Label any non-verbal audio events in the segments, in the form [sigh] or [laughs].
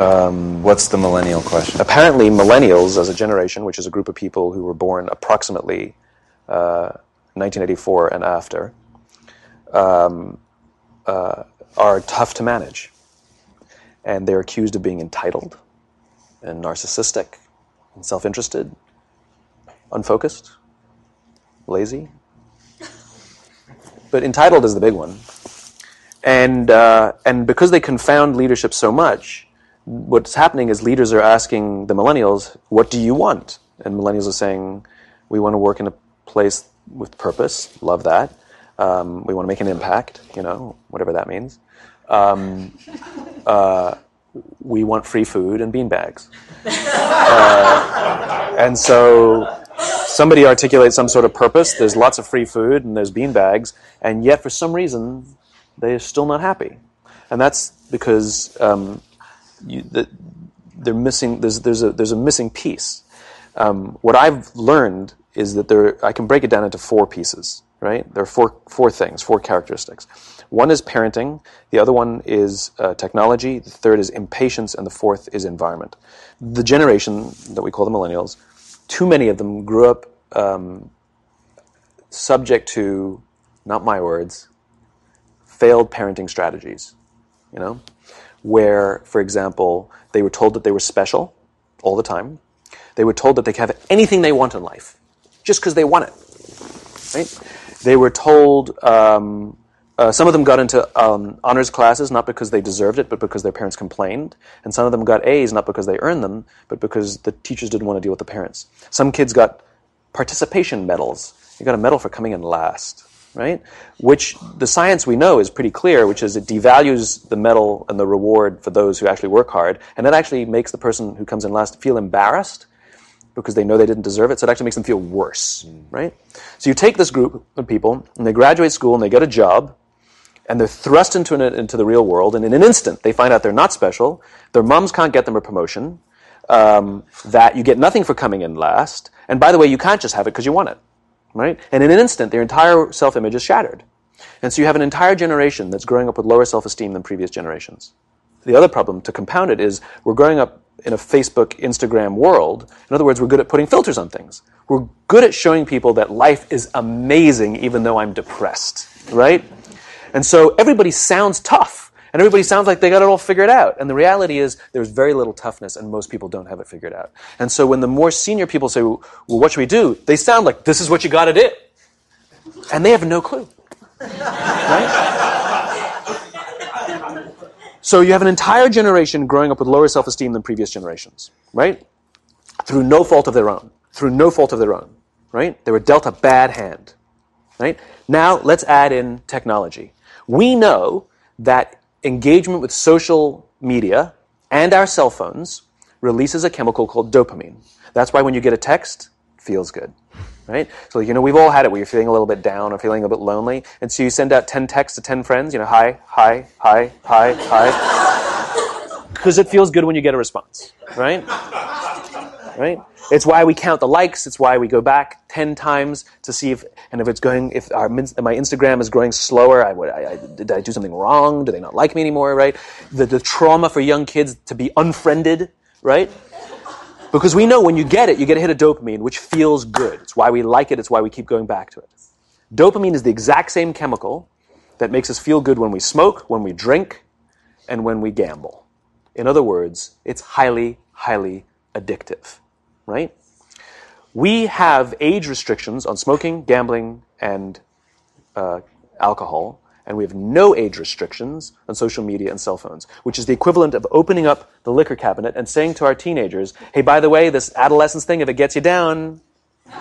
Um, what's the millennial question? Apparently, millennials as a generation, which is a group of people who were born approximately uh, 1984 and after, um, uh, are tough to manage. And they're accused of being entitled and narcissistic and self interested, unfocused, lazy. But entitled is the big one. And, uh, and because they confound leadership so much, what's happening is leaders are asking the millennials, What do you want? And millennials are saying, We want to work in a place with purpose, love that. Um, we want to make an impact, you know, whatever that means. Um, uh, we want free food and bean bags. Uh, and so somebody articulates some sort of purpose. There's lots of free food and there's bean bags, and yet for some reason they're still not happy, and that's because um, you, the, they're missing. There's there's a there's a missing piece. Um, what I've learned is that there I can break it down into four pieces. Right? There are four four things, four characteristics. One is parenting, the other one is uh, technology, the third is impatience, and the fourth is environment. The generation that we call the millennials, too many of them grew up um, subject to, not my words, failed parenting strategies. You know, where, for example, they were told that they were special all the time. They were told that they could have anything they want in life just because they want it. Right? They were told um, uh, some of them got into um, honors classes not because they deserved it, but because their parents complained. And some of them got A's not because they earned them, but because the teachers didn't want to deal with the parents. Some kids got participation medals. You got a medal for coming in last, right? Which the science we know is pretty clear, which is it devalues the medal and the reward for those who actually work hard, and it actually makes the person who comes in last feel embarrassed because they know they didn't deserve it. So it actually makes them feel worse, right? So you take this group of people and they graduate school and they get a job and they're thrust into, an, into the real world, and in an instant, they find out they're not special, their moms can't get them a promotion, um, that you get nothing for coming in last, and by the way, you can't just have it because you want it, right? And in an instant, their entire self image is shattered. And so you have an entire generation that's growing up with lower self esteem than previous generations. The other problem, to compound it, is we're growing up in a Facebook, Instagram world. In other words, we're good at putting filters on things. We're good at showing people that life is amazing even though I'm depressed, right? And so everybody sounds tough, and everybody sounds like they got it all figured out. And the reality is there's very little toughness, and most people don't have it figured out. And so when the more senior people say, well, what should we do? They sound like, this is what you got to do. And they have no clue. Right? So you have an entire generation growing up with lower self-esteem than previous generations, right? Through no fault of their own. Through no fault of their own, right? They were dealt a bad hand, right? Now let's add in technology. We know that engagement with social media and our cell phones releases a chemical called dopamine. That's why when you get a text, it feels good. Right? So, you know, we've all had it where you're feeling a little bit down or feeling a bit lonely. And so you send out 10 texts to 10 friends, you know, hi, hi, hi, hi, hi. Because it feels good when you get a response. Right? Right? It's why we count the likes. It's why we go back 10 times to see if, and if it's going, if our, my Instagram is growing slower, I, I, I, did I do something wrong? Do they not like me anymore, right? The, the trauma for young kids to be unfriended, right? Because we know when you get it, you get a hit of dopamine, which feels good. It's why we like it. It's why we keep going back to it. Dopamine is the exact same chemical that makes us feel good when we smoke, when we drink, and when we gamble. In other words, it's highly, highly addictive right? We have age restrictions on smoking, gambling, and uh, alcohol, and we have no age restrictions on social media and cell phones, which is the equivalent of opening up the liquor cabinet and saying to our teenagers, hey, by the way, this adolescence thing, if it gets you down. [laughs] but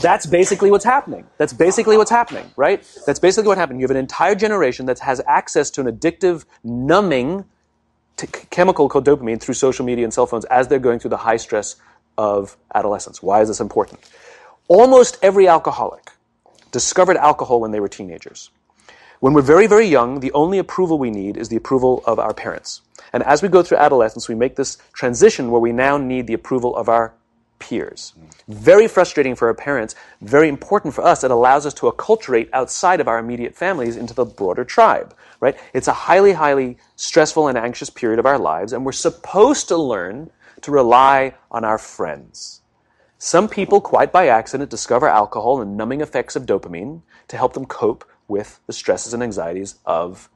that's basically what's happening. That's basically what's happening, right? That's basically what happened. You have an entire generation that has access to an addictive, numbing t- chemical called dopamine through social media and cell phones as they're going through the high stress of adolescence. Why is this important? Almost every alcoholic discovered alcohol when they were teenagers. When we're very, very young, the only approval we need is the approval of our parents. And as we go through adolescence, we make this transition where we now need the approval of our peers. Very frustrating for our parents, very important for us. It allows us to acculturate outside of our immediate families into the broader tribe, right? It's a highly, highly stressful and anxious period of our lives, and we're supposed to learn to rely on our friends. Some people, quite by accident, discover alcohol and numbing effects of dopamine to help them cope with the stresses and anxieties of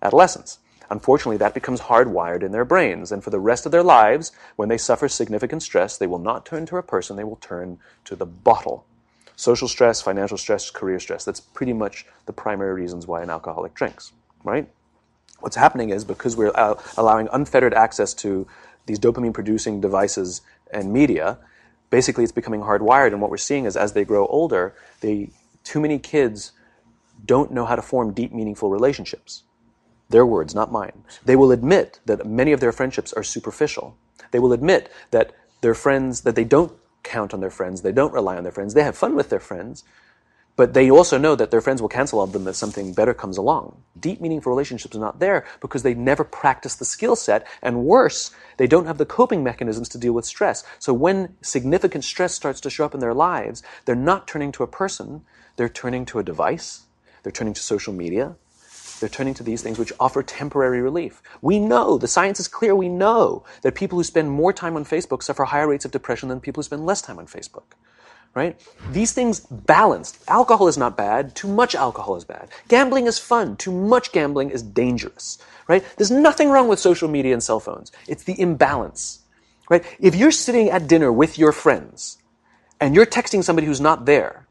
adolescence. Unfortunately, that becomes hardwired in their brains, and for the rest of their lives, when they suffer significant stress, they will not turn to a person, they will turn to the bottle. Social stress, financial stress, career stress. That's pretty much the primary reasons why an alcoholic drinks, right? What's happening is because we're uh, allowing unfettered access to these dopamine producing devices and media, basically it's becoming hardwired. And what we're seeing is as they grow older, they, too many kids don't know how to form deep, meaningful relationships. Their words, not mine. They will admit that many of their friendships are superficial. They will admit that their friends, that they don't count on their friends, they don't rely on their friends, they have fun with their friends, but they also know that their friends will cancel on them if something better comes along. Deep, meaningful relationships are not there because they never practice the skill set, and worse, they don't have the coping mechanisms to deal with stress. So when significant stress starts to show up in their lives, they're not turning to a person, they're turning to a device, they're turning to social media, they're turning to these things which offer temporary relief. We know, the science is clear, we know that people who spend more time on Facebook suffer higher rates of depression than people who spend less time on Facebook. Right? These things balanced. Alcohol is not bad. Too much alcohol is bad. Gambling is fun. Too much gambling is dangerous. Right? There's nothing wrong with social media and cell phones. It's the imbalance. Right? If you're sitting at dinner with your friends and you're texting somebody who's not there,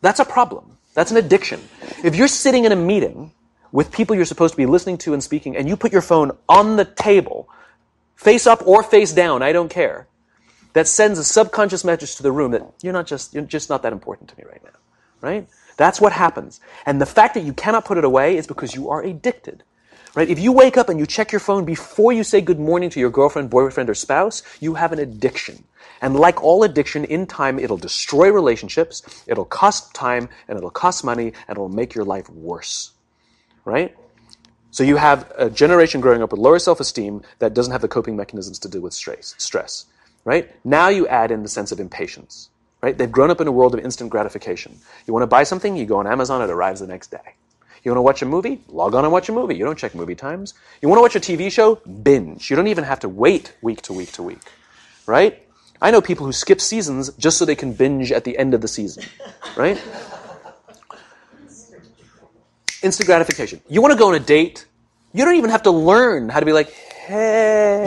that's a problem. That's an addiction. If you're sitting in a meeting with people you're supposed to be listening to and speaking, and you put your phone on the table, face up or face down, I don't care, that sends a subconscious message to the room that you're not just, you're just not that important to me right now. Right? That's what happens. And the fact that you cannot put it away is because you are addicted. Right? If you wake up and you check your phone before you say good morning to your girlfriend, boyfriend, or spouse, you have an addiction. And like all addiction, in time, it'll destroy relationships, it'll cost time, and it'll cost money, and it'll make your life worse. Right? So you have a generation growing up with lower self-esteem that doesn't have the coping mechanisms to deal with stress. Right? Now you add in the sense of impatience. Right? They've grown up in a world of instant gratification. You want to buy something, you go on Amazon, it arrives the next day. You want to watch a movie? Log on and watch a movie. You don't check movie times. You want to watch a TV show? Binge. You don't even have to wait week to week to week. Right? I know people who skip seasons just so they can binge at the end of the season, right? Instant gratification. You want to go on a date? You don't even have to learn how to be like, hey.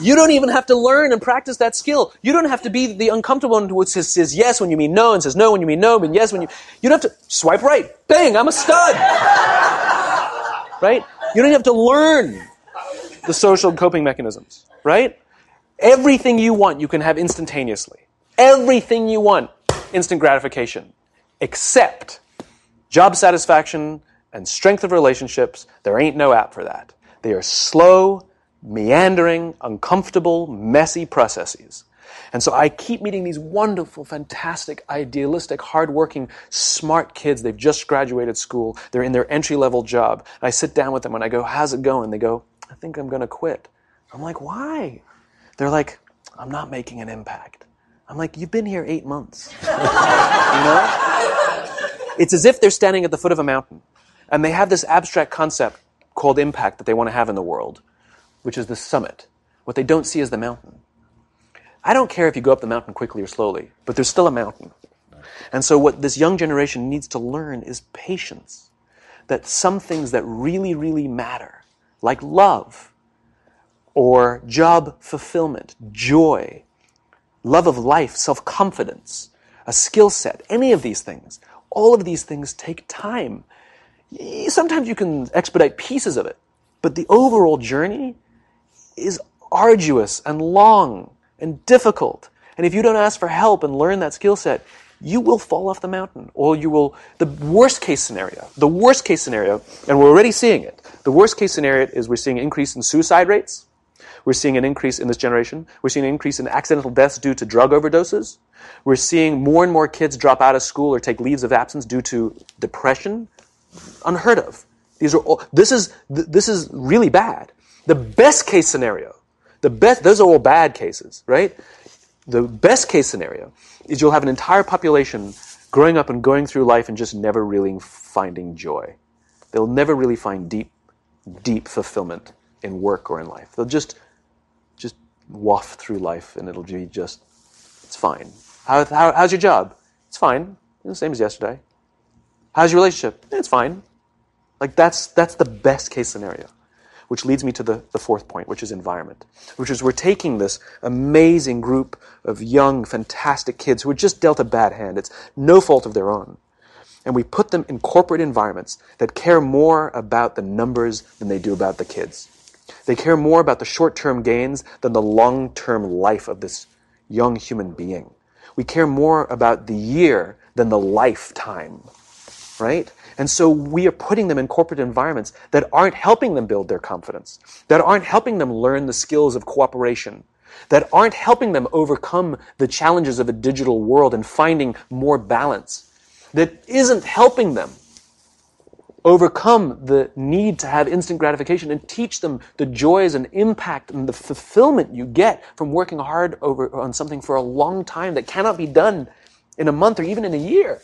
you don't even have to learn and practice that skill. You don't have to be the uncomfortable one who says, says yes when you mean no and says no when you mean no, but yes when you. You don't have to swipe right. Bang, I'm a stud. right? You don't have to learn the social coping mechanisms, right? Everything you want, you can have instantaneously. Everything you want, instant gratification. Except job satisfaction and strength of relationships, there ain't no app for that. They are slow, meandering, uncomfortable, messy processes. And so I keep meeting these wonderful, fantastic, idealistic, hardworking, smart kids. They've just graduated school. They're in their entry level job. And I sit down with them and I go, How's it going? They go, I think I'm going to quit. I'm like, Why? They're like, I'm not making an impact. I'm like, You've been here eight months. [laughs] you know? It's as if they're standing at the foot of a mountain and they have this abstract concept called impact that they want to have in the world, which is the summit. What they don't see is the mountain. I don't care if you go up the mountain quickly or slowly, but there's still a mountain. And so what this young generation needs to learn is patience. That some things that really, really matter, like love, or job fulfillment, joy, love of life, self-confidence, a skill set, any of these things, all of these things take time. Sometimes you can expedite pieces of it, but the overall journey is arduous and long and difficult. And if you don't ask for help and learn that skill set, you will fall off the mountain. Or you will, the worst case scenario, the worst case scenario, and we're already seeing it. The worst case scenario is we're seeing an increase in suicide rates. We're seeing an increase in this generation. We're seeing an increase in accidental deaths due to drug overdoses. We're seeing more and more kids drop out of school or take leaves of absence due to depression. Unheard of. These are all, this is, this is really bad. The best case scenario, the best, those are all bad cases, right? The best case scenario is you'll have an entire population growing up and going through life and just never really finding joy. They'll never really find deep, deep fulfillment in work or in life. They'll just, just waft through life and it'll be just, it's fine. How, how, how's your job? It's fine. the same as yesterday. How's your relationship? It's fine. Like that's, that's the best case scenario. Which leads me to the, the fourth point, which is environment. Which is we're taking this amazing group of young, fantastic kids who are just dealt a bad hand. It's no fault of their own. And we put them in corporate environments that care more about the numbers than they do about the kids. They care more about the short term gains than the long term life of this young human being. We care more about the year than the lifetime, right? And so we are putting them in corporate environments that aren't helping them build their confidence, that aren't helping them learn the skills of cooperation, that aren't helping them overcome the challenges of a digital world and finding more balance, that isn't helping them overcome the need to have instant gratification and teach them the joys and impact and the fulfillment you get from working hard over on something for a long time that cannot be done in a month or even in a year.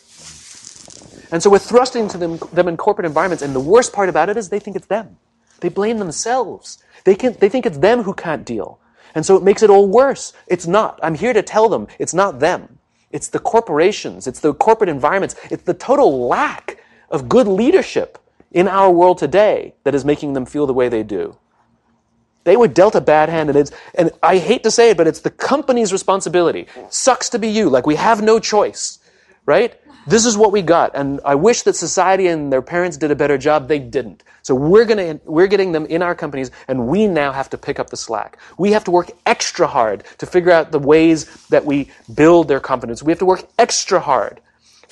And so we're thrusting to them, them in corporate environments, and the worst part about it is they think it's them. They blame themselves. They, can, they think it's them who can't deal. And so it makes it all worse. It's not. I'm here to tell them it's not them. It's the corporations. It's the corporate environments. It's the total lack of good leadership in our world today that is making them feel the way they do. They were dealt a bad hand, and it's, and I hate to say it, but it's the company's responsibility. Sucks to be you. Like we have no choice, right? This is what we got. And I wish that society and their parents did a better job. They didn't. So we're gonna, we're getting them in our companies and we now have to pick up the slack. We have to work extra hard to figure out the ways that we build their confidence. We have to work extra hard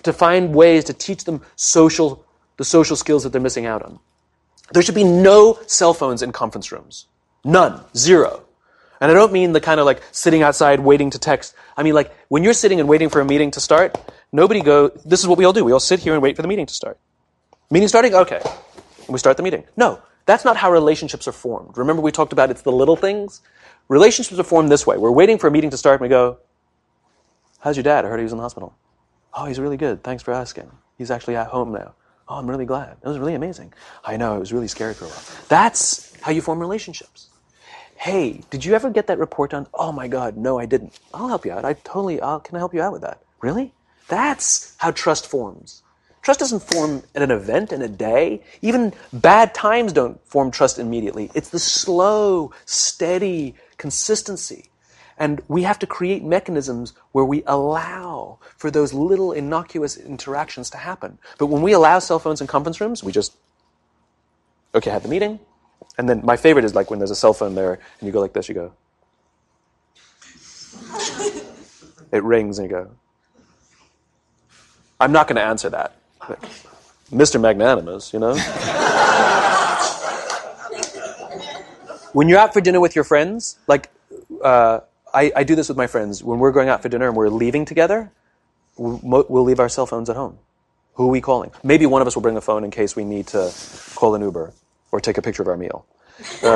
to find ways to teach them social, the social skills that they're missing out on. There should be no cell phones in conference rooms. None. Zero. And I don't mean the kind of like sitting outside waiting to text. I mean like when you're sitting and waiting for a meeting to start, Nobody go, this is what we all do. We all sit here and wait for the meeting to start. Meeting starting? Okay. And we start the meeting. No, that's not how relationships are formed. Remember we talked about it's the little things? Relationships are formed this way. We're waiting for a meeting to start and we go, how's your dad? I heard he was in the hospital. Oh, he's really good. Thanks for asking. He's actually at home now. Oh, I'm really glad. It was really amazing. I know, it was really scary for a while. That's how you form relationships. Hey, did you ever get that report done? Oh my God, no, I didn't. I'll help you out. I totally, I'll, can I help you out with that? Really? That's how trust forms. Trust doesn't form at an event in a day. Even bad times don't form trust immediately. It's the slow, steady consistency. And we have to create mechanisms where we allow for those little innocuous interactions to happen. But when we allow cell phones in conference rooms, we just, okay, I had the meeting. And then my favorite is like when there's a cell phone there and you go like this, you go. [laughs] it rings and you go, I'm not going to answer that. Mr. Magnanimous, you know? when you're out for dinner with your friends, like, uh, I, I, do this with my friends. When we're going out for dinner and we're leaving together, we'll, we'll leave our cell phones at home. Who are we calling? Maybe one of us will bring a phone in case we need to call an Uber or take a picture of our meal. Uh,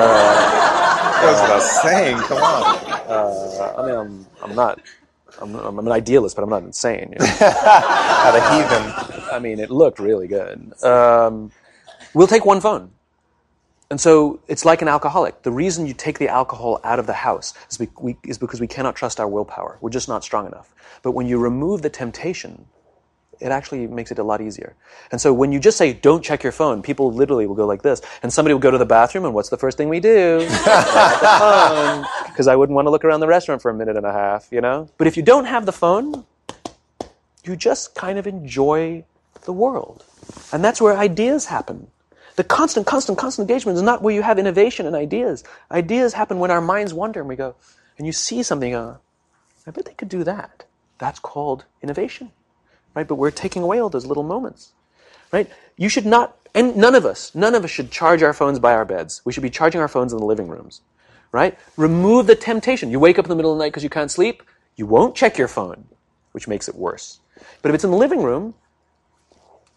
That's what I was saying. Come on. Uh, I mean, I'm, I'm not I'm, I'm, an idealist, but I'm not insane. You know? [laughs] Not a heathen. I mean, it looked really good. Um, we'll take one phone. And so it's like an alcoholic. The reason you take the alcohol out of the house is, be- we, is because we cannot trust our willpower. We're just not strong enough. But when you remove the temptation, it actually makes it a lot easier. And so when you just say, don't check your phone, people literally will go like this. And somebody will go to the bathroom, and what's the first thing we do? [laughs] Because I wouldn't want to look around the restaurant for a minute and a half, you know? But if you don't have the phone, you just kind of enjoy the world. And that's where ideas happen. The constant, constant, constant engagement is not where you have innovation and ideas. Ideas happen when our minds wander and we go, and you see something, uh, I bet they could do that. That's called innovation right? But we're taking away all those little moments, right? You should not, and none of us, none of us should charge our phones by our beds. We should be charging our phones in the living rooms, right? Remove the temptation. You wake up in the middle of the night because you can't sleep, you won't check your phone, which makes it worse. But if it's in the living room,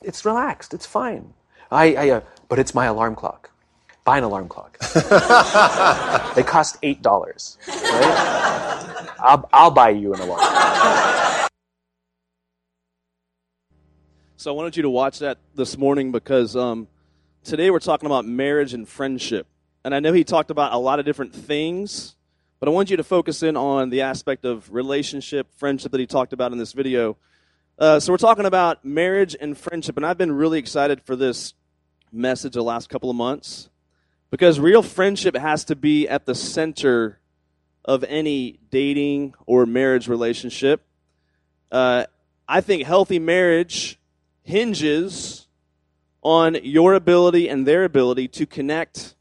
it's relaxed, it's fine. I, I uh, but it's my alarm clock. buy an alarm clock. [laughs] they cost eight dollars. Right? I'll, I'll buy you an alarm. So I wanted you to watch that this morning because um, today we're talking about marriage and friendship. And I know he talked about a lot of different things, but I want you to focus in on the aspect of relationship, friendship that he talked about in this video. Uh, so we're talking about marriage and friendship, and I've been really excited for this message the last couple of months because real friendship has to be at the center of any dating or marriage relationship. Uh, I think healthy marriage hinges on your ability and their ability to connect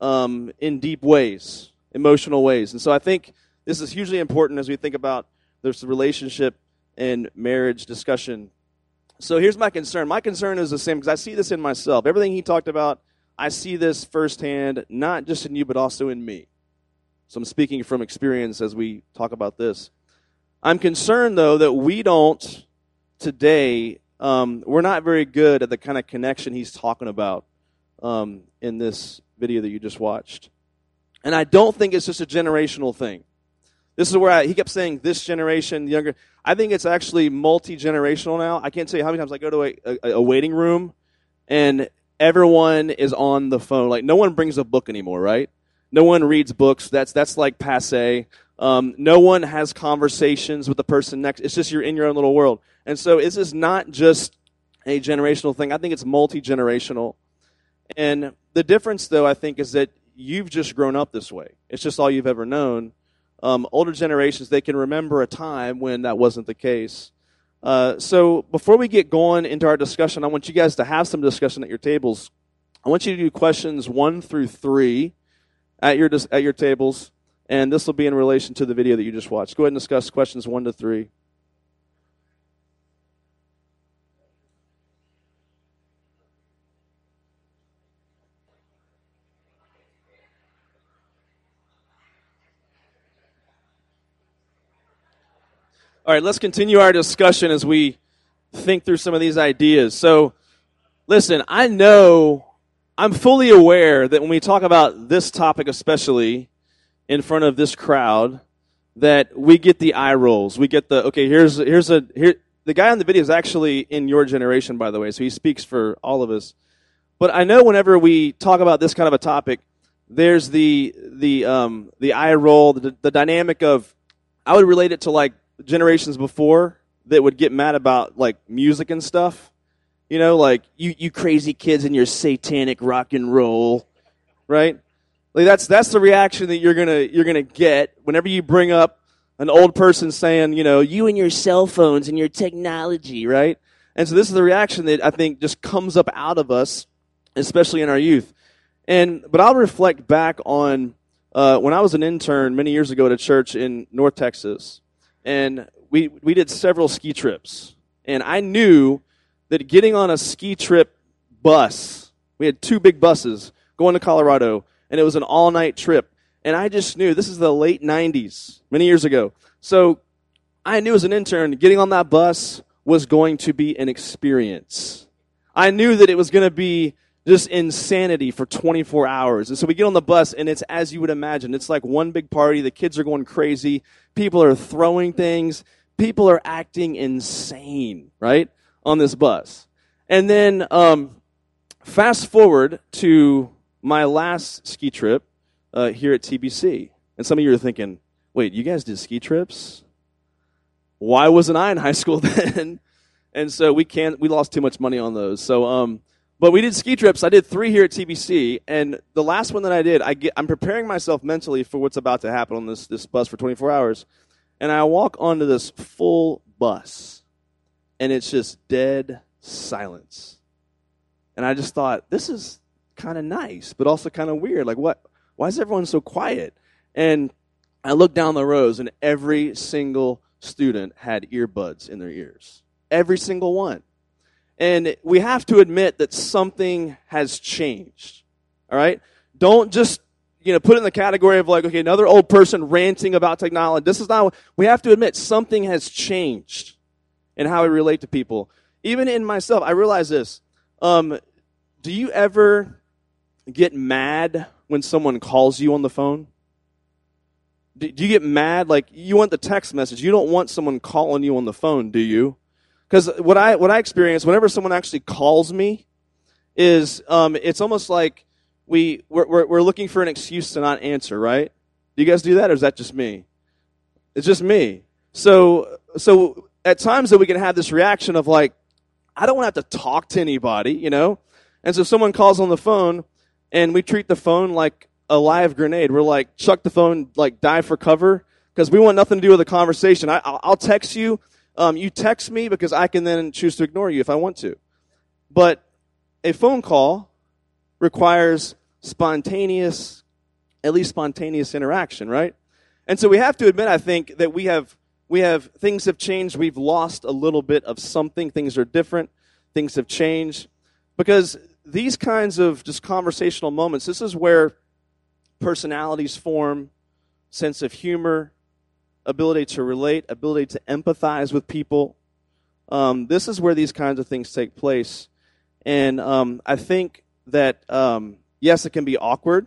um, in deep ways, emotional ways. And so I think this is hugely important as we think about this relationship and marriage discussion. So here's my concern. My concern is the same because I see this in myself. Everything he talked about, I see this firsthand, not just in you, but also in me. So I'm speaking from experience as we talk about this. I'm concerned, though, that we don't today, um, we're not very good at the kind of connection he's talking about um, in this video that you just watched. And I don't think it's just a generational thing. This is where I, he kept saying this generation, younger. I think it's actually multi generational now. I can't tell you how many times I go to a, a, a, waiting room and everyone is on the phone. Like no one brings a book anymore, right? No one reads books. That's that's like passe. Um, no one has conversations with the person next. It's just you're in your own little world. And so this is not just a generational thing. I think it's multi generational. And the difference, though, I think, is that you've just grown up this way. It's just all you've ever known. Um, older generations, they can remember a time when that wasn't the case. Uh, so before we get going into our discussion, I want you guys to have some discussion at your tables. I want you to do questions one through three at your at your tables, and this will be in relation to the video that you just watched. Go ahead and discuss questions one to three. All right, let's continue our discussion as we think through some of these ideas. So, listen, I know, I'm fully aware that when we talk about this topic, especially in front of this crowd, that we get the eye rolls. We get the, okay, here's, here's a, here, the guy on the video is actually in your generation, by the way, so he speaks for all of us. But I know whenever we talk about this kind of a topic, there's the, the, um, the eye roll, the, the dynamic of, I would relate it to like generations before that would get mad about like music and stuff. You know, like you you crazy kids and your satanic rock and roll, right? Like that's that's the reaction that you're gonna you're gonna get whenever you bring up an old person saying, you know, you and your cell phones and your technology, right? And so this is the reaction that I think just comes up out of us, especially in our youth. And but I'll reflect back on uh, when I was an intern many years ago at a church in North Texas, and we we did several ski trips, and I knew that getting on a ski trip bus, we had two big buses going to Colorado, and it was an all night trip, and I just knew this is the late '90s, many years ago. So I knew as an intern, getting on that bus was going to be an experience. I knew that it was going to be just insanity for 24 hours. And so we get on the bus, and it's as you would imagine. It's like one big party. The kids are going crazy. People are throwing things. People are acting insane, right, on this bus. And then um, fast forward to my last ski trip uh, here at TBC. And some of you are thinking, wait, you guys did ski trips? Why wasn't I in [laughs] high school then? and so we can't, we lost too much money on those. So, um, but we did ski trips. I did three here at TBC, and the last one that I did, I get, I'm preparing myself mentally for what's about to happen on this, this bus for 24 hours. And I walk onto this full bus, and it's just dead silence. And I just thought, this is kind of nice, but also kind of weird. Like, what? Why is everyone so quiet? And I looked down the rows, and every single student had earbuds in their ears. Every single one. And we have to admit that something has changed. All right? Don't just you know, put in the category of like, okay, another old person ranting about technology. This is not, we have to admit something has changed in how we relate to people. Even in myself, I realize this. Um, do you ever get mad when someone calls you on the phone? Do, do you get mad? Like you want the text message. You don't want someone calling you on the phone, do you? Because what I what I experience whenever someone actually calls me is um, it's almost like we we're, we're, we're looking for an excuse to not answer. Right? Do you guys do that, or is that just me? It's just me. So so at times that we can have this reaction of like, I don't want to have to talk to anybody, you know. And so someone calls on the phone, and we treat the phone like a live grenade. We're like, chuck the phone, like dive for cover, because we want nothing to do with the conversation. I, will text you. Um, you text me because I can then choose to ignore you if I want to. But a phone call requires spontaneous, at least spontaneous interaction, right? And so we have to admit, I think, that we have we have things have changed. We've lost a little bit of something. Things are different. Things have changed because these kinds of just conversational moments. This is where personalities form, sense of humor, ability to relate, ability to empathize with people. Um, this is where these kinds of things take place. And um, I think that, um, yes, it can be awkward.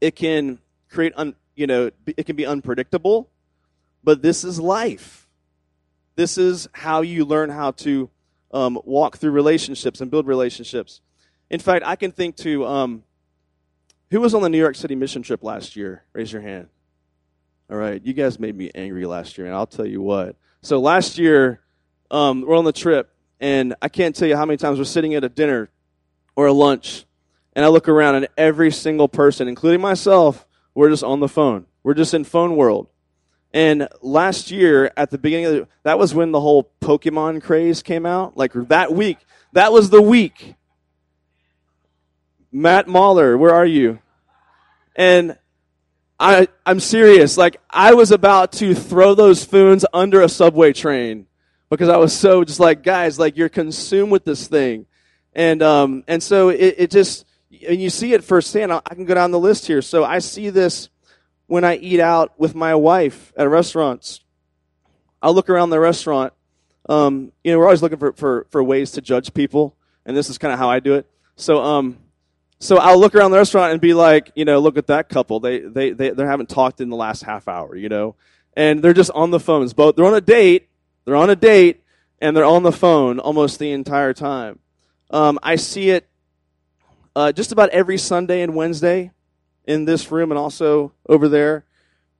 It can create, un, you know, it can be unpredictable. But this is life. This is how you learn how to um, walk through relationships and build relationships. In fact, I can think to um, who was on the New York City mission trip last year? Raise your hand. All right, you guys made me angry last year, and I'll tell you what. So last year, um, we're on the trip, and I can't tell you how many times we're sitting at a dinner or a lunch, and I look around, and every single person, including myself, we're just on the phone. We're just in phone world. And last year, at the beginning of the, that was when the whole Pokemon craze came out. Like that week, that was the week. Matt Mahler, where are you? And I, I'm serious. Like, I was about to throw those foons under a subway train because I was so just like, guys, like, you're consumed with this thing. And, um, and so it, it just, and you see it firsthand. I can go down the list here. So I see this when I eat out with my wife at restaurants. I'll look around the restaurant. Um, you know, we're always looking for, for, for ways to judge people, and this is kind of how I do it. So, um, so I'll look around the restaurant and be like, you know, look at that couple. They, they, they, they haven't talked in the last half hour, you know, and they're just on the phones. Both, they're on a date, they're on a date, and they're on the phone almost the entire time. Um, I see it uh, just about every Sunday and Wednesday in this room and also over there,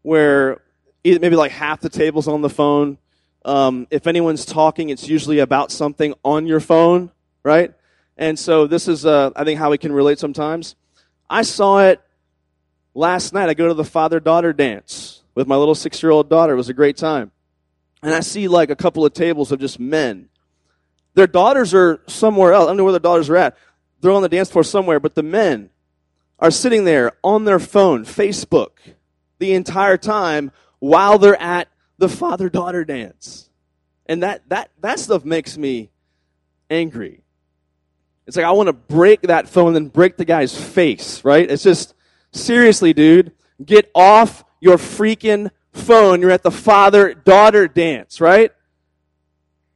where maybe like half the table's on the phone. Um, if anyone's talking, it's usually about something on your phone, right? And so this is, uh, I think, how we can relate sometimes. I saw it last night. I go to the father daughter dance with my little six year old daughter. It was a great time. And I see like a couple of tables of just men. Their daughters are somewhere else. I don't know where their daughters are at. They're on the dance floor somewhere, but the men are sitting there on their phone, Facebook, the entire time while they're at the father daughter dance. And that, that, that stuff makes me angry. It's like I want to break that phone and break the guy's face, right? It's just seriously, dude, get off your freaking phone. You're at the father daughter dance, right?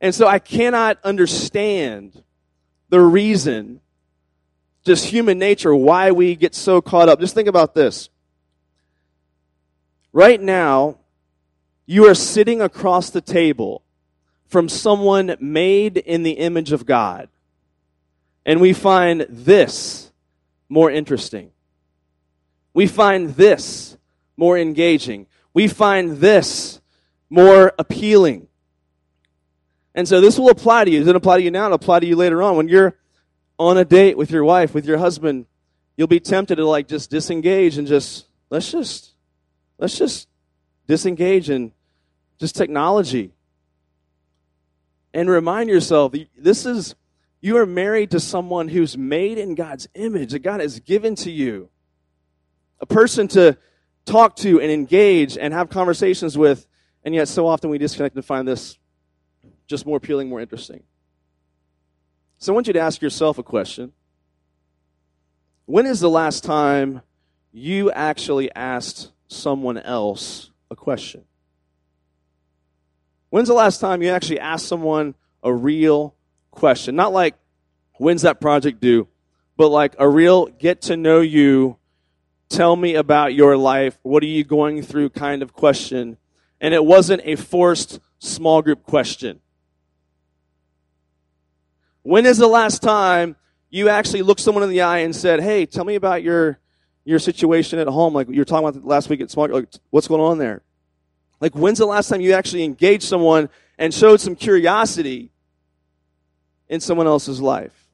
And so I cannot understand the reason, just human nature, why we get so caught up. Just think about this. Right now, you are sitting across the table from someone made in the image of God and we find this more interesting. We find this more engaging. We find this more appealing. And so this will apply to you. It doesn't apply to you now, it'll apply to you later on. When you're on a date with your wife, with your husband, you'll be tempted to like just disengage and just let's just let's just disengage and just technology. And remind yourself this is you are married to someone who's made in God's image, that God has given to you. A person to talk to and engage and have conversations with, and yet so often we disconnect and find this just more appealing, more interesting. So I want you to ask yourself a question. When is the last time you actually asked someone else a question? When's the last time you actually asked someone a real question. Not like, when's that project due? but like a real get to know you, tell me about your life, what are you going through kind of question. And it wasn't a forced small group question. When is the last time you actually looked someone in the eye and said, "Hey, tell me about your your situation at home. Like you were talking about last week at Smart. Like, what's going on there? Like, when's the last time you actually engaged someone and showed some curiosity in someone else's life?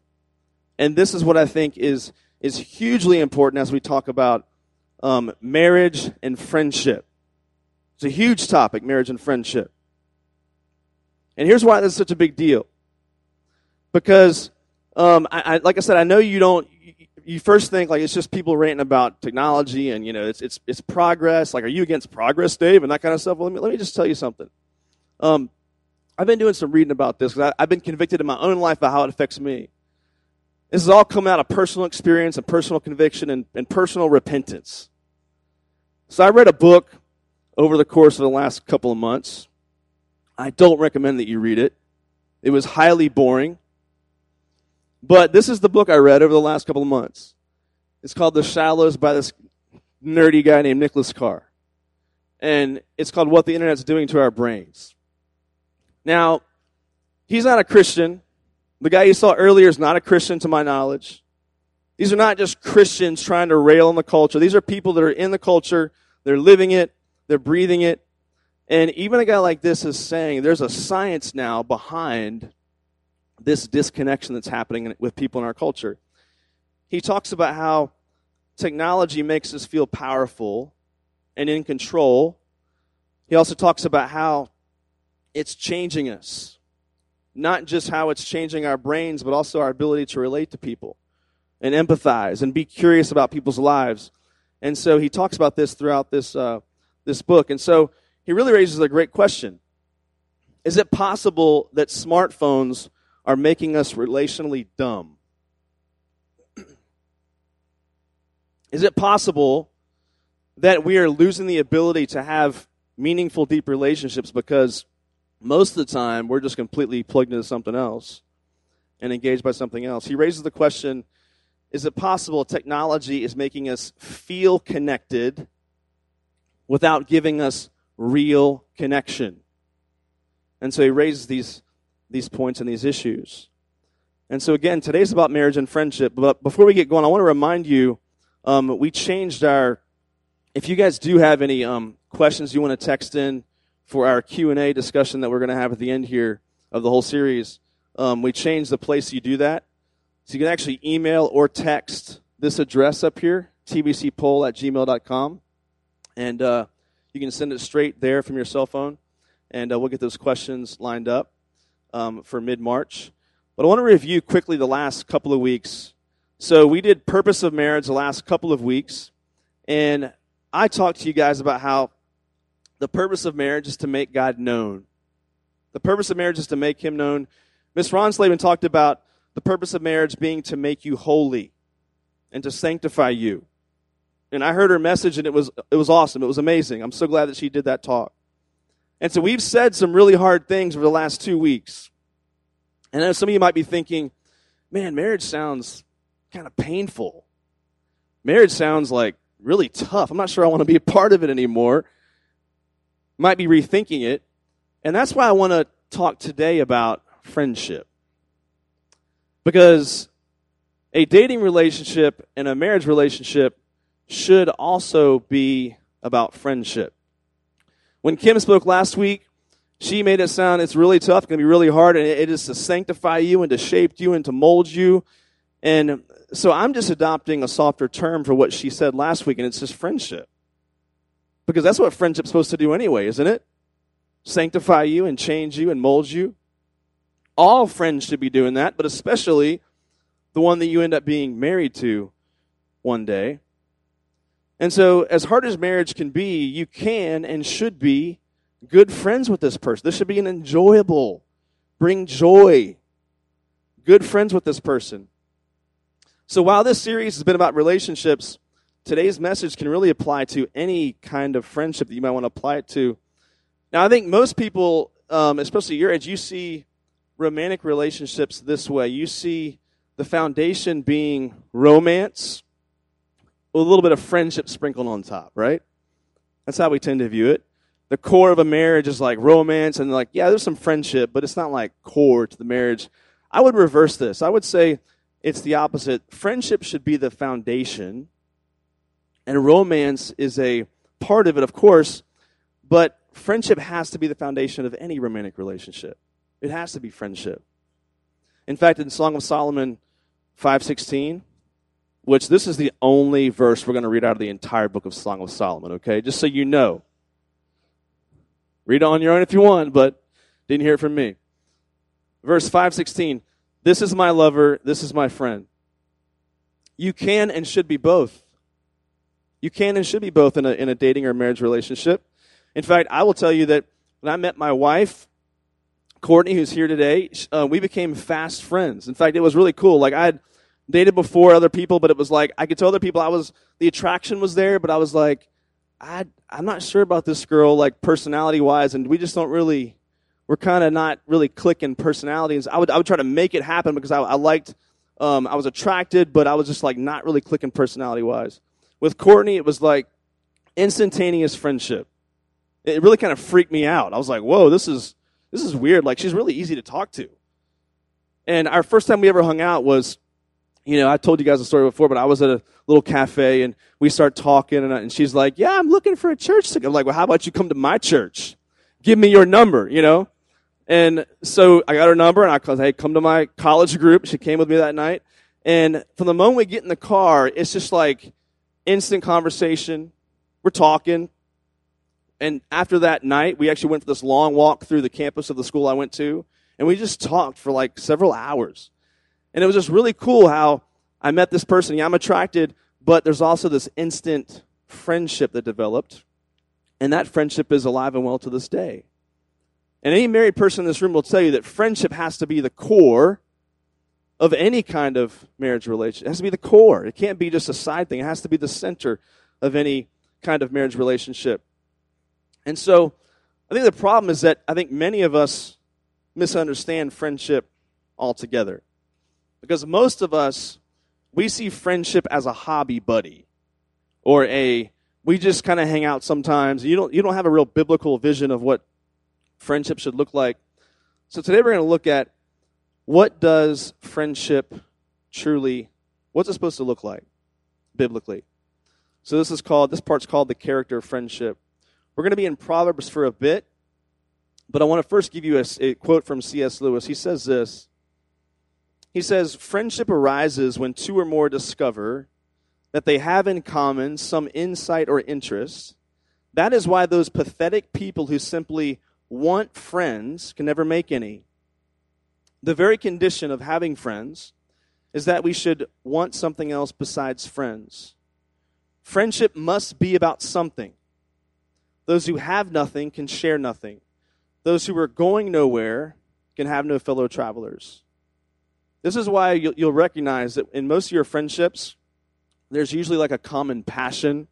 And this is what I think is is hugely important as we talk about um, marriage and friendship. It's a huge topic, marriage and friendship. And here's why this is such a big deal. Because, um, I, I, like I said, I know you don't you first think like it's just people ranting about technology and you know it's it's it's progress. Like, are you against progress, Dave, and that kind of stuff? Well, let me let me just tell you something. Um, I've been doing some reading about this because I've been convicted in my own life about how it affects me. This has all come out of personal experience and personal conviction and, and personal repentance. So I read a book over the course of the last couple of months. I don't recommend that you read it. It was highly boring. But this is the book I read over the last couple of months. It's called The Shallows by this nerdy guy named Nicholas Carr. And it's called What the Internet's Doing to Our Brains. Now, he's not a Christian. The guy you saw earlier is not a Christian to my knowledge. These are not just Christians trying to rail on the culture. These are people that are in the culture, they're living it, they're breathing it. And even a guy like this is saying there's a science now behind this disconnection that's happening with people in our culture. He talks about how technology makes us feel powerful and in control. He also talks about how it's changing us. Not just how it's changing our brains, but also our ability to relate to people and empathize and be curious about people's lives. And so he talks about this throughout this, uh, this book. And so he really raises a great question Is it possible that smartphones are making us relationally dumb. [clears throat] Is it possible that we are losing the ability to have meaningful, deep relationships because most of the time we're just completely plugged into something else and engaged by something else? He raises the question is it possible technology is making us feel connected without giving us real connection? And so he raises these these points and these issues. And so, again, today's about marriage and friendship. But before we get going, I want to remind you um, we changed our. If you guys do have any um, questions you want to text in for our Q and A discussion that we're going to have at the end here of the whole series, um, we changed the place you do that. So you can actually email or text this address up here, tbcpoll at gmail.com. And uh, you can send it straight there from your cell phone, and uh, we'll get those questions lined up um, for mid March. But I want to review quickly the last couple of weeks. So we did Purpose of Marriage the last couple of weeks, and I talked to you guys about how the purpose of marriage is to make God known. The purpose of marriage is to make Him known. Miss Ronslaven talked about the purpose of marriage being to make you holy and to sanctify you. And I heard her message, and it was it was awesome. It was amazing. I'm so glad that she did that talk. And so we've said some really hard things over the last two weeks. And I know some of you might be thinking, man, marriage sounds kind of painful. Marriage sounds like really tough. I'm not sure I want to be a part of it anymore. Might be rethinking it. And that's why I want to talk today about friendship. Because a dating relationship and a marriage relationship should also be about friendship. When Kim spoke last week, she made it sound it's really tough, going to be really hard, and it is to sanctify you and to shape you and to mold you. And so I'm just adopting a softer term for what she said last week, and it's just friendship. Because that's what friendship's supposed to do anyway, isn't it? Sanctify you and change you and mold you. All friends should be doing that, but especially the one that you end up being married to one day. And so, as hard as marriage can be, you can and should be good friends with this person. This should be an enjoyable, bring joy, good friends with this person. So, while this series has been about relationships, today's message can really apply to any kind of friendship that you might want to apply it to. Now, I think most people, um, especially your age, you see romantic relationships this way. You see the foundation being romance with a little bit of friendship sprinkled on top, right? That's how we tend to view it. The core of a marriage is like romance and like, yeah, there's some friendship, but it's not like core to the marriage. I would reverse this. I would say it's the opposite. Friendship should be the foundation, and romance is a part of it, of course, but friendship has to be the foundation of any romantic relationship. It has to be friendship. In fact, in Song of Solomon 516, which this is the only verse we're going to read out of the entire book of Song of Solomon, okay? Just so you know. Read it on your own if you want, but didn't hear it from me. Verse 516 This is my lover, this is my friend. You can and should be both. You can and should be both in a, in a dating or marriage relationship. In fact, I will tell you that when I met my wife, Courtney, who's here today, uh, we became fast friends. In fact, it was really cool. Like I had dated before other people, but it was like I could tell other people I was the attraction was there, but I was like, I I'm not sure about this girl, like personality wise, and we just don't really we're kind of not really clicking personalities. I would I would try to make it happen because I, I liked um, I was attracted, but I was just like not really clicking personality wise. With Courtney, it was like instantaneous friendship. It really kind of freaked me out. I was like, whoa, this is this is weird. Like she's really easy to talk to. And our first time we ever hung out was you know, I told you guys the story before, but I was at a little cafe and we start talking and, and she's like, yeah, I'm looking for a church to go. I'm like, well, how about you come to my church? Give me your number, you know? And so I got her number and I called, hey, come to my college group. She came with me that night. And from the moment we get in the car, it's just like instant conversation. We're talking. And after that night, we actually went for this long walk through the campus of the school I went to. And we just talked for like several hours. And it was just really cool how I met this person. Yeah, I'm attracted, but there's also this instant friendship that developed. And that friendship is alive and well to this day. And any married person in this room will tell you that friendship has to be the core of any kind of marriage relationship. It has to be the core. It can't be just a side thing. It has to be the center of any kind of marriage relationship. And so I think the problem is that I think many of us misunderstand friendship altogether. Because most of us, we see friendship as a hobby buddy or a we just kind of hang out sometimes. You don't you don't have a real biblical vision of what friendship should look like. So today we're going to look at what does friendship truly what's it supposed to look like biblically. So this is called this part's called the character of friendship. We're going to be in Proverbs for a bit, but I want to first give you a, a quote from C.S. Lewis. He says this he says, Friendship arises when two or more discover that they have in common some insight or interest. That is why those pathetic people who simply want friends can never make any. The very condition of having friends is that we should want something else besides friends. Friendship must be about something. Those who have nothing can share nothing. Those who are going nowhere can have no fellow travelers. This is why you'll recognize that in most of your friendships, there's usually like a common passion,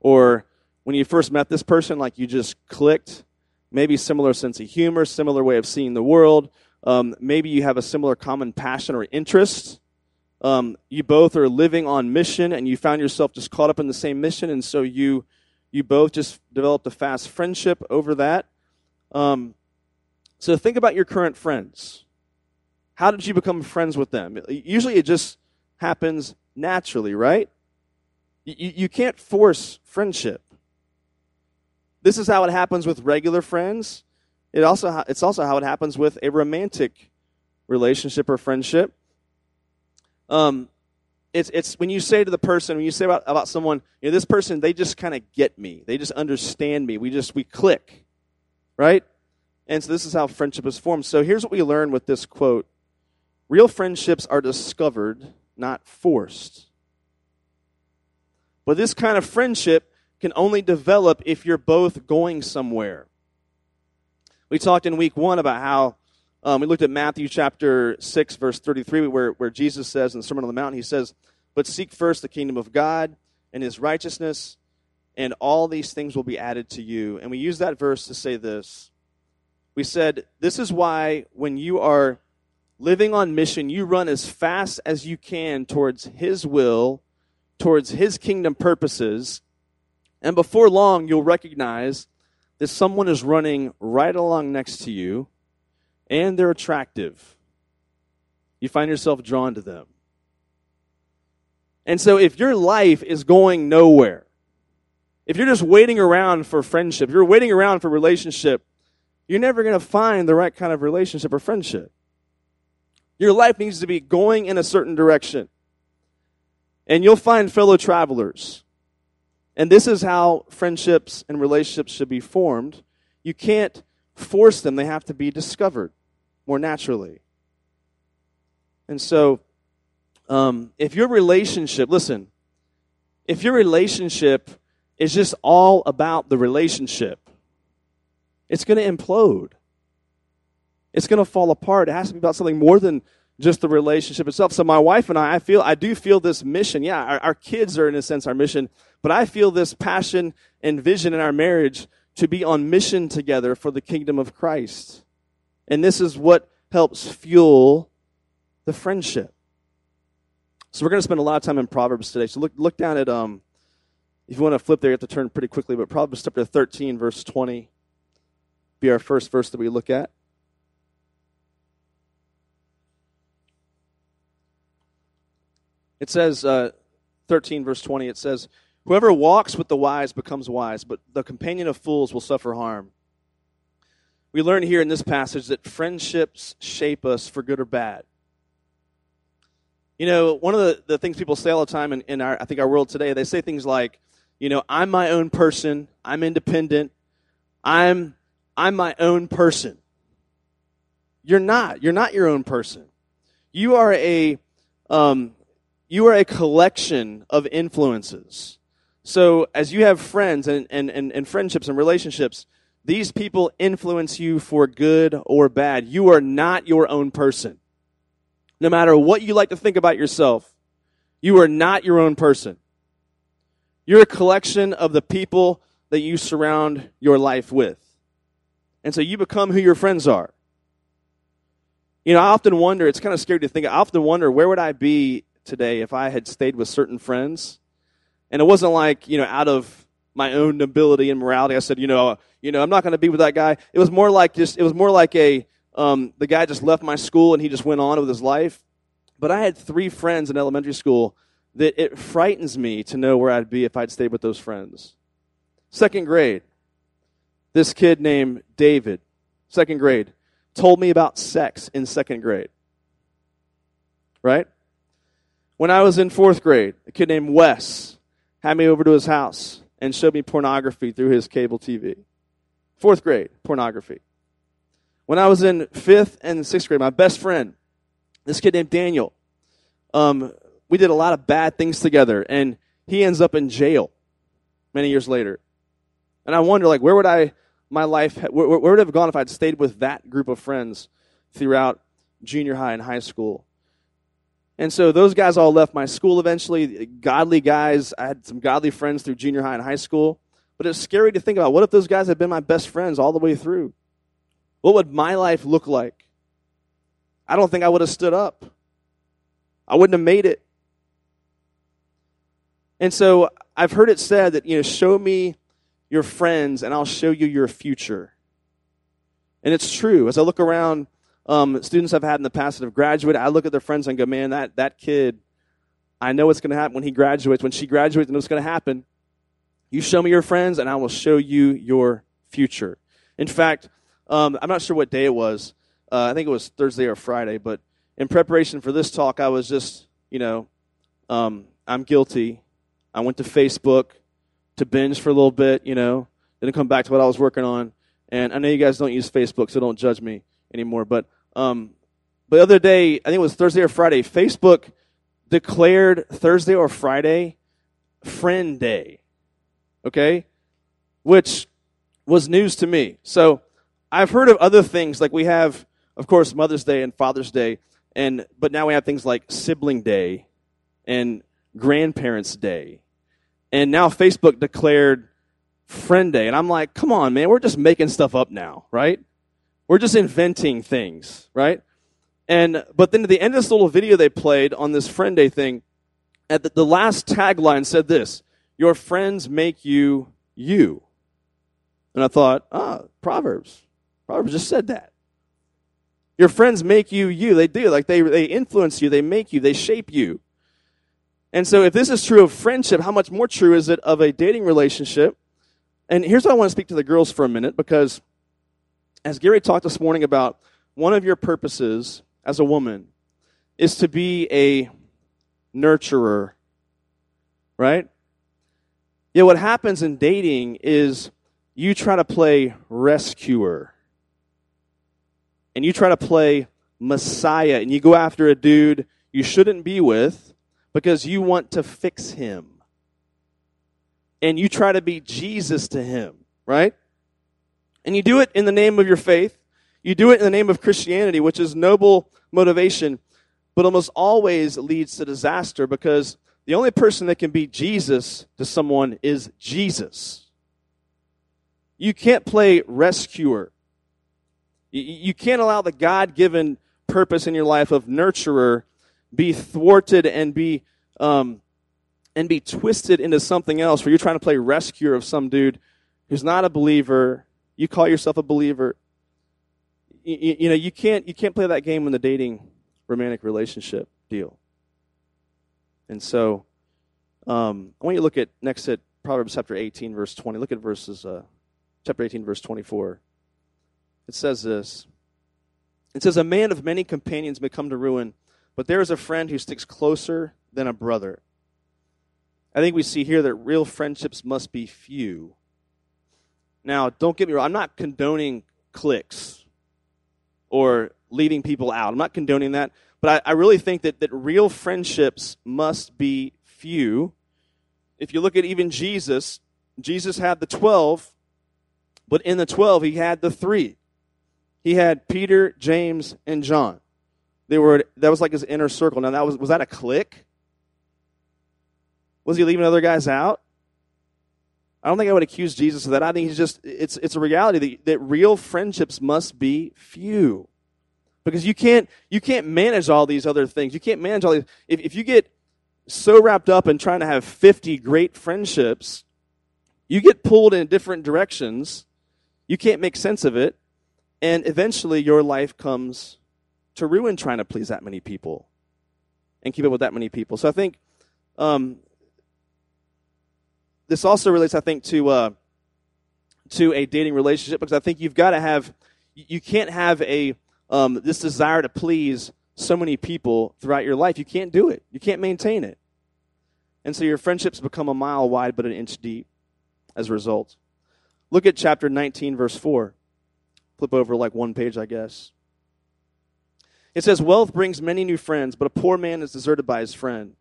or when you first met this person, like you just clicked. Maybe similar sense of humor, similar way of seeing the world. Um, maybe you have a similar common passion or interest. Um, you both are living on mission, and you found yourself just caught up in the same mission, and so you you both just developed a fast friendship over that. Um, so think about your current friends. How did you become friends with them? Usually it just happens naturally, right? You, you can't force friendship. This is how it happens with regular friends. It also, it's also how it happens with a romantic relationship or friendship. Um, it's, it's when you say to the person, when you say about, about someone, you know, this person, they just kind of get me. They just understand me. We just, we click, right? And so this is how friendship is formed. So here's what we learn with this quote Real friendships are discovered, not forced. But this kind of friendship can only develop if you're both going somewhere. We talked in week one about how um, we looked at Matthew chapter 6, verse 33, where, where Jesus says in the Sermon on the Mount, he says, But seek first the kingdom of God and his righteousness, and all these things will be added to you. And we use that verse to say this. We said, This is why when you are living on mission, you run as fast as you can towards His will, towards His kingdom purposes, and before long, you'll recognize that someone is running right along next to you and they're attractive. You find yourself drawn to them. And so, if your life is going nowhere, if you're just waiting around for friendship, you're waiting around for relationship, you're never going to find the right kind of relationship or friendship. Your life needs to be going in a certain direction. And you'll find fellow travelers. And this is how friendships and relationships should be formed. You can't force them, they have to be discovered more naturally. And so, um, if your relationship, listen, if your relationship is just all about the relationship, it's going to implode. It's going to fall apart. It has to be about something more than just the relationship itself. So my wife and I, I feel, I do feel this mission. Yeah, our, our kids are in a sense our mission, but I feel this passion and vision in our marriage to be on mission together for the kingdom of Christ. And this is what helps fuel the friendship. So we're going to spend a lot of time in Proverbs today. So look, look down at, um, if you want to flip there, you have to turn pretty quickly, but Proverbs chapter 13, verse 20, be our first verse that we look at. It says, uh, 13, verse 20, it says, Whoever walks with the wise becomes wise, but the companion of fools will suffer harm. We learn here in this passage that friendships shape us for good or bad. You know, one of the, the things people say all the time in, in our, I think our world today, they say things like, you know, I'm my own person, I'm independent, I'm, I'm my own person. You're not. You're not your own person. You are a, um, you are a collection of influences. So as you have friends and, and, and, and friendships and relationships, these people influence you for good or bad. You are not your own person. No matter what you like to think about yourself, you are not your own person. You're a collection of the people that you surround your life with. And so you become who your friends are. You know, I often wonder, it's kind of scary to think, I often wonder where would I be today if I had stayed with certain friends? And it wasn't like, you know, out of my own nobility and morality, I said, you know, you know, I'm not going to be with that guy. It was more like just, it was more like a, um, the guy just left my school and he just went on with his life. But I had three friends in elementary school that it frightens me to know where I'd be if I'd stayed with those friends. Second grade, this kid named David, second grade, told me about sex in second grade. Right? When I was in fourth grade, a kid named Wes had me over to his house and showed me pornography through his cable TV. Fourth grade, pornography. When I was in fifth and sixth grade, my best friend, this kid named Daniel, um, we did a lot of bad things together, and he ends up in jail many years later. And I wonder, like, where would I, my life, where, where would have gone if I'd stayed with that group of friends throughout junior high and high school? And so those guys all left my school eventually. Godly guys. I had some godly friends through junior high and high school. But it's scary to think about. What if those guys had been my best friends all the way through? What would my life look like? I don't think I would have stood up. I wouldn't have made it. And so I've heard it said that, you know, show me your friends and I'll show you your future. And it's true. As I look around, um, students I've had in the past that have graduated, I look at their friends and go, man, that, that kid, I know what's going to happen when he graduates. When she graduates, I know what's going to happen. You show me your friends and I will show you your future. In fact, um, I'm not sure what day it was. Uh, I think it was Thursday or Friday, but in preparation for this talk, I was just, you know, um, I'm guilty. I went to Facebook to binge for a little bit, you know, then come back to what I was working on. And I know you guys don't use Facebook, so don't judge me anymore. But um, but the other day, I think it was Thursday or Friday, Facebook declared Thursday or Friday Friend Day. Okay, which was news to me. So I've heard of other things like we have, of course, Mother's Day and Father's Day, and but now we have things like Sibling Day and Grandparents Day and now Facebook declared Friend Day. And I'm like, come on, man, we're just making stuff up now, right? We're just inventing things, right? And but then at the end of this little video they played on this friend day thing, at the, the last tagline said this: "Your friends make you you." And I thought, ah, Proverbs. Proverbs just said that. Your friends make you you. They do. Like they, they influence you, they make you, they shape you. And so if this is true of friendship, how much more true is it of a dating relationship? And here's what I want to speak to the girls for a minute because as Gary talked this morning about one of your purposes as a woman is to be a nurturer, right? Yeah, what happens in dating is you try to play rescuer and you try to play Messiah and you go after a dude you shouldn't be with because you want to fix him. And you try to be Jesus to him, right? And you do it in the name of your faith. You do it in the name of Christianity, which is noble motivation, but almost always leads to disaster because the only person that can be Jesus to someone is Jesus. You can't play rescuer. You can't allow the God given purpose in your life of nurturer be thwarted and be um, and be twisted into something else where you're trying to play rescuer of some dude who's not a believer. You call yourself a believer. You, you know you can't you can't play that game in the dating romantic relationship deal. And so, um, I want you to look at next at Proverbs chapter 18, verse 20. Look at verses uh, chapter 18, verse 24. It says this. It says, A man of many companions may come to ruin, but there is a friend who sticks closer than a brother. I think we see here that real friendships must be few. Now, don't get me wrong, I'm not condoning cliques or leaving people out. I'm not condoning that. But I, I really think that, that real friendships must be few. If you look at even Jesus, Jesus had the 12, but in the 12, he had the three. He had Peter, James, and John. They were that was like his inner circle. Now that was was that a clique? Was he leaving other guys out? I don't think I would accuse Jesus of that. I think he's just it's it's a reality that, that real friendships must be few. Because you can't you can't manage all these other things. You can't manage all these if, if you get so wrapped up in trying to have 50 great friendships, you get pulled in different directions. You can't make sense of it. And eventually your life comes to ruin trying to please that many people and keep up with that many people. So I think um, this also relates, I think, to uh, to a dating relationship because I think you've got to have you can't have a um, this desire to please so many people throughout your life. You can't do it. You can't maintain it, and so your friendships become a mile wide but an inch deep as a result. Look at chapter 19, verse 4. Flip over like one page, I guess. It says, Wealth brings many new friends, but a poor man is deserted by his friend.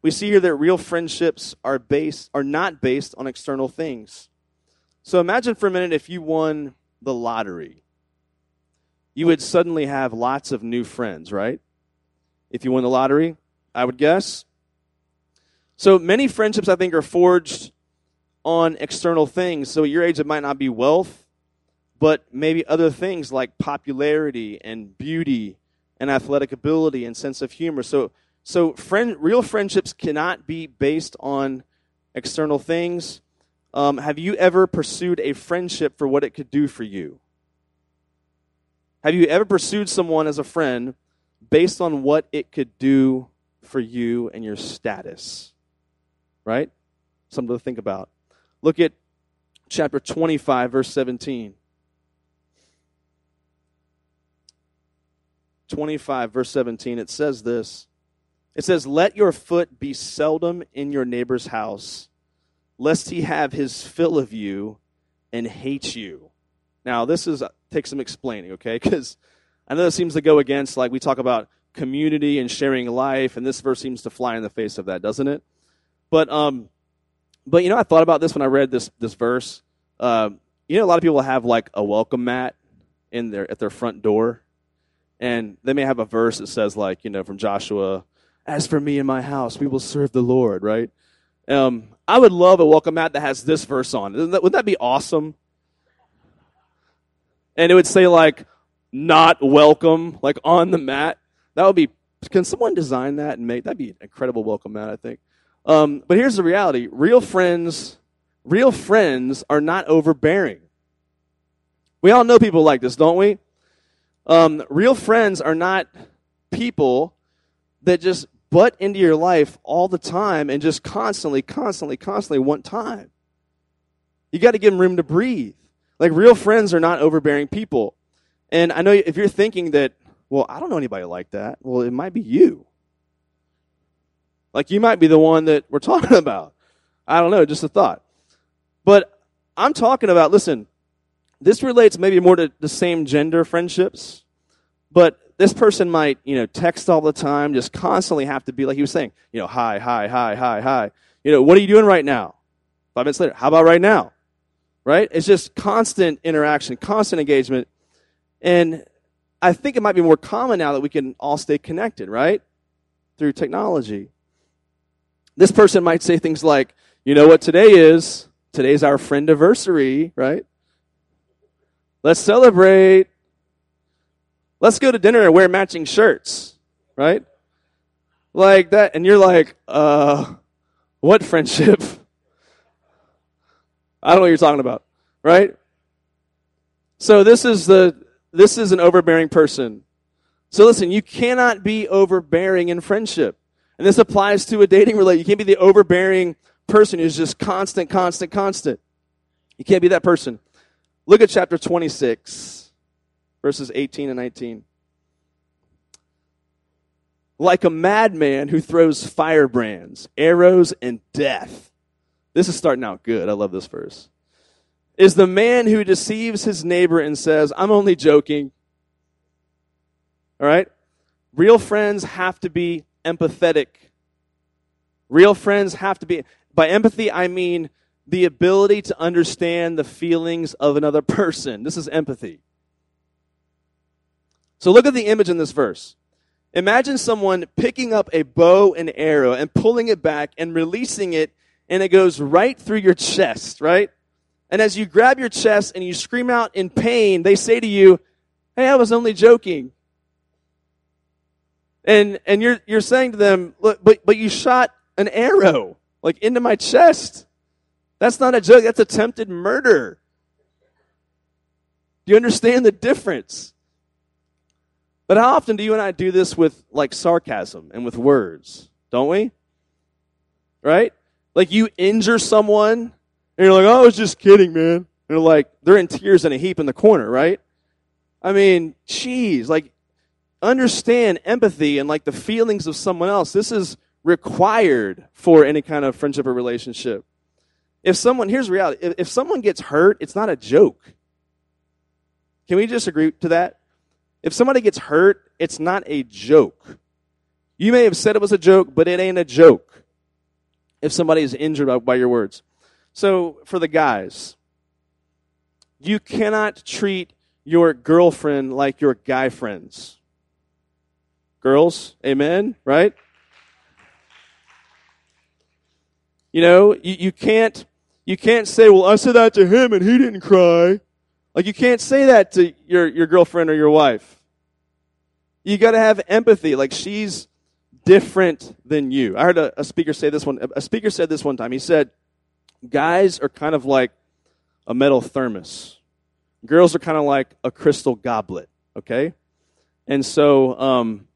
We see here that real friendships are based are not based on external things. So imagine for a minute if you won the lottery. You would suddenly have lots of new friends, right? If you won the lottery, I would guess. So many friendships I think are forged on external things. So at your age it might not be wealth, but maybe other things like popularity and beauty and athletic ability and sense of humor. So, so friend, real friendships cannot be based on external things. Um, have you ever pursued a friendship for what it could do for you? Have you ever pursued someone as a friend based on what it could do for you and your status? Right? Something to think about. Look at chapter 25, verse 17. 25, verse 17, it says this. It says, Let your foot be seldom in your neighbor's house, lest he have his fill of you and hate you. Now, this is takes some explaining, okay? [laughs] Because I know it seems to go against, like, we talk about community and sharing life, and this verse seems to fly in the face of that, doesn't it? But, um, but you know, I thought about this when I read this this verse. Uh, you know, a lot of people have like a welcome mat in their at their front door and they may have a verse that says like you know from joshua as for me and my house we will serve the lord right um, i would love a welcome mat that has this verse on wouldn't that be awesome and it would say like not welcome, like on the mat. That would be. Can someone design that and make that'd be an incredible welcome mat? I think. Um, but here's the reality: real friends, real friends are not overbearing. We all know people like this, don't we? Um, real friends are not people that just butt into your life all the time and just constantly, constantly, constantly want time. You got to give them room to breathe. Like real friends are not overbearing people. And I know if you're thinking that, well, I don't know anybody like that, well, it might be you. Like you might be the one that we're [laughs] talking about. I don't know, just a thought. But I'm talking about, listen, this relates maybe more to the same gender friendships, but this person might, you know, text all the time, just constantly have to be like he was saying, you know, hi, hi, hi, hi, hi. You know, what are you doing right now? Five minutes later, how about right now? Right? It's just constant interaction, constant engagement. And I think it might be more common now that we can all stay connected, right? Through technology. This person might say things like, you know what today is? Today's our friend anniversary, right? Let's celebrate. Let's go to dinner and wear matching shirts, right? Like that. And you're like, uh, what friendship? [laughs] I don't know what you're talking about, right? So this is the this is an overbearing person. So listen, you cannot be overbearing in friendship. And this applies to a dating relationship. You can't be the overbearing person who's just constant, constant, constant. You can't be that person. Look at chapter 26, verses 18 and 19. Like a madman who throws firebrands, arrows, and death. This is starting out good. I love this verse. Is the man who deceives his neighbor and says, I'm only joking. All right? Real friends have to be empathetic. Real friends have to be, by empathy, I mean the ability to understand the feelings of another [laughs] person. This is empathy. So look at the image in this verse. Imagine someone picking up a bow and arrow and pulling it back and releasing it, and it goes right through your chest, right? And as you grab your chest and you scream out in pain, they say to you, Hey, I was only joking. And and you're you're saying to them, Look, but but you shot an arrow like into my chest. That's not a joke, that's attempted murder. Do you understand the difference? But how often do you and I do this with like sarcasm and with words? Don't we? Right? Like you injure someone and you're like, oh, I was just kidding, man. And they're like, they're in tears in a heap in the corner, right? I mean, geez, like understand empathy and like the feelings of someone else. This is required for any kind of friendship or relationship. If someone, here's reality if, if someone gets hurt, it's not a joke. Can we just agree to that? If somebody gets hurt, it's not a joke. You may have said it was a joke, but it ain't a joke if somebody is injured by, your words. So, for the guys, you cannot treat your girlfriend like your guy friends. Girls, amen, right? You know, you, you can't you can't say, well, I said that to him and he didn't cry. Like you can't say that to your, your girlfriend or your wife. You gotta have empathy. Like she's different than you. I heard a, a speaker say this one a speaker said this one time. He said, Guys are kind of like a metal thermos. Girls are kind of like a crystal goblet, okay? And so um,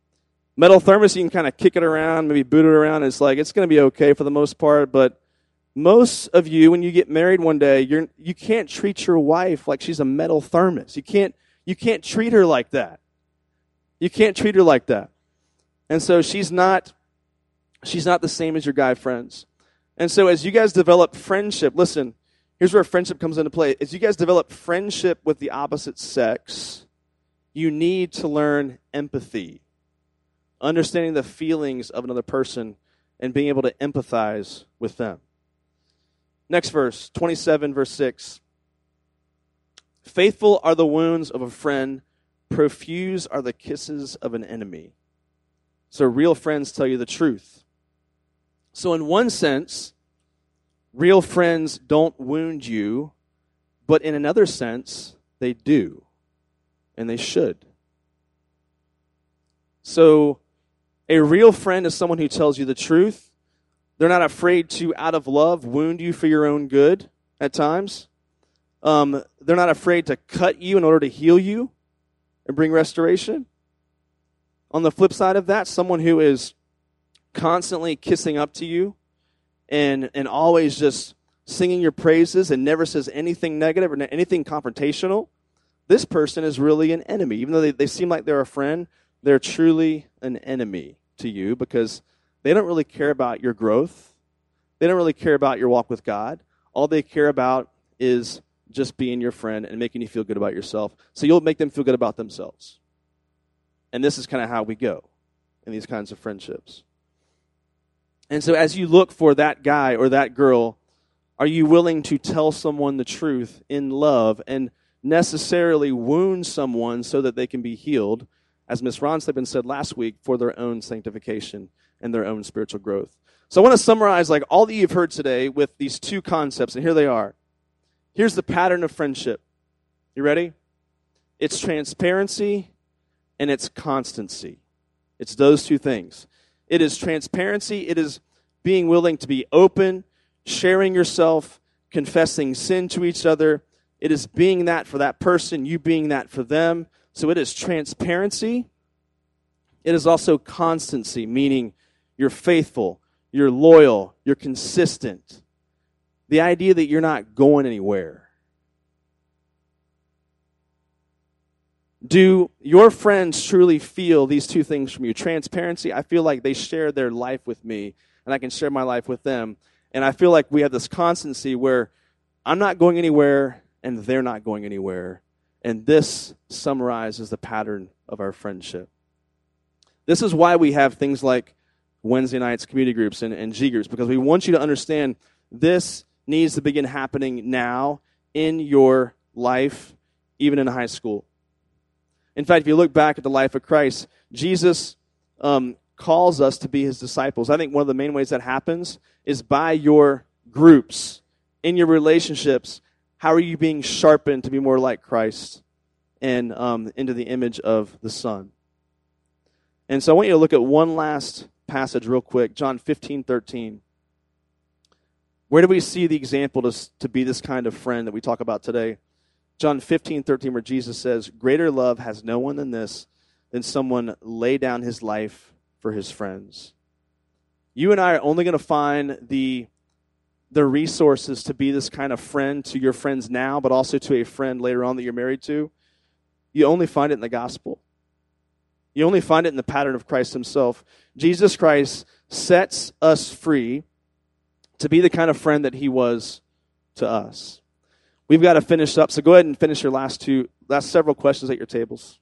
metal thermos, you can kind of kick it around, maybe boot it around. It's like it's going to be okay for the most part, but most of you, when you get married one day, you're you can't treat your wife like she's a metal thermos. You can't you can't treat her like that. You can't treat her like that. And so she's not she's not the same as your guy friends. And so as you guys develop friendship, listen, here's where friendship comes into play. As you guys develop friendship with the opposite sex, you need to learn empathy understanding the feelings of another person and being able to empathize with them. Next verse, 27, verse 6. Faithful are the wounds of a friend, profuse are the kisses of an enemy. So, real friends tell you the truth. So, in one sense, real friends don't wound you, but in another sense, they do. and they should. So, a real friend is someone who tells you the truth. They're not afraid to, out of love, wound you for your own good at times. Um, they're not afraid to cut you in order to heal you and bring restoration. On the flip side of that, someone who is constantly kissing up to you and, and always just singing your praises and never says anything negative or anything confrontational, this person is really an enemy. Even though they, they seem like they're a friend, they're truly an enemy to you because they don't really care about your growth. They don't really care about your walk with God. All they care about is just being your friend and making you feel good about yourself. So you'll make them feel good about themselves. And this is kind of how we go in these kinds of friendships. And so as you look for that guy or that girl, are you willing to tell someone the truth in love and necessarily wound someone so that they can be healed, as Ms. Ronsleben said last week, for their own sanctification and their own spiritual growth? So I want to summarize like all that you've heard today with these two concepts, and here they are. Here's the pattern of friendship. You ready? It's transparency and it's constancy. It's those two things. It is transparency, it is being willing to be open, sharing yourself, confessing sin to each other. It is being that for that person, you being that for them. So it is transparency. It is also constancy, meaning you're faithful, you're loyal, you're consistent the idea that you're not going anywhere. Do your friends truly feel these two things from you? Transparency, I feel like they share their life with me, and I can share my life with them. And I feel like we have this constancy where I'm not going anywhere, and they're not going anywhere. And this summarizes the pattern of our friendship. This is why we have things like Wednesday nights community groups and, and G groups, because we want you to understand this needs to begin happening now in your life, even in high school. In fact, if you look back at the life of Christ, Jesus um, calls us to be his disciples. I think one of the main ways that happens is by your groups, in your relationships. How are you being sharpened to be more like Christ and um, into the image of the Son? And so I want you to look at one last passage real quick John 15 13. Where do we see the example to, to be this kind of friend that we talk about today? John 15, 13, where Jesus says, Greater love has no one than this, than someone lay down his life for his friends. You and I are only going to find the, the resources to be this kind of friend to your friends now, but also to a friend later on that you're married to. You only find it in the gospel. You only find it in the pattern of Christ himself. Jesus Christ sets us free to be the kind of friend that he was to us. We've got to finish up, so go ahead and finish your last two, last several questions at your tables.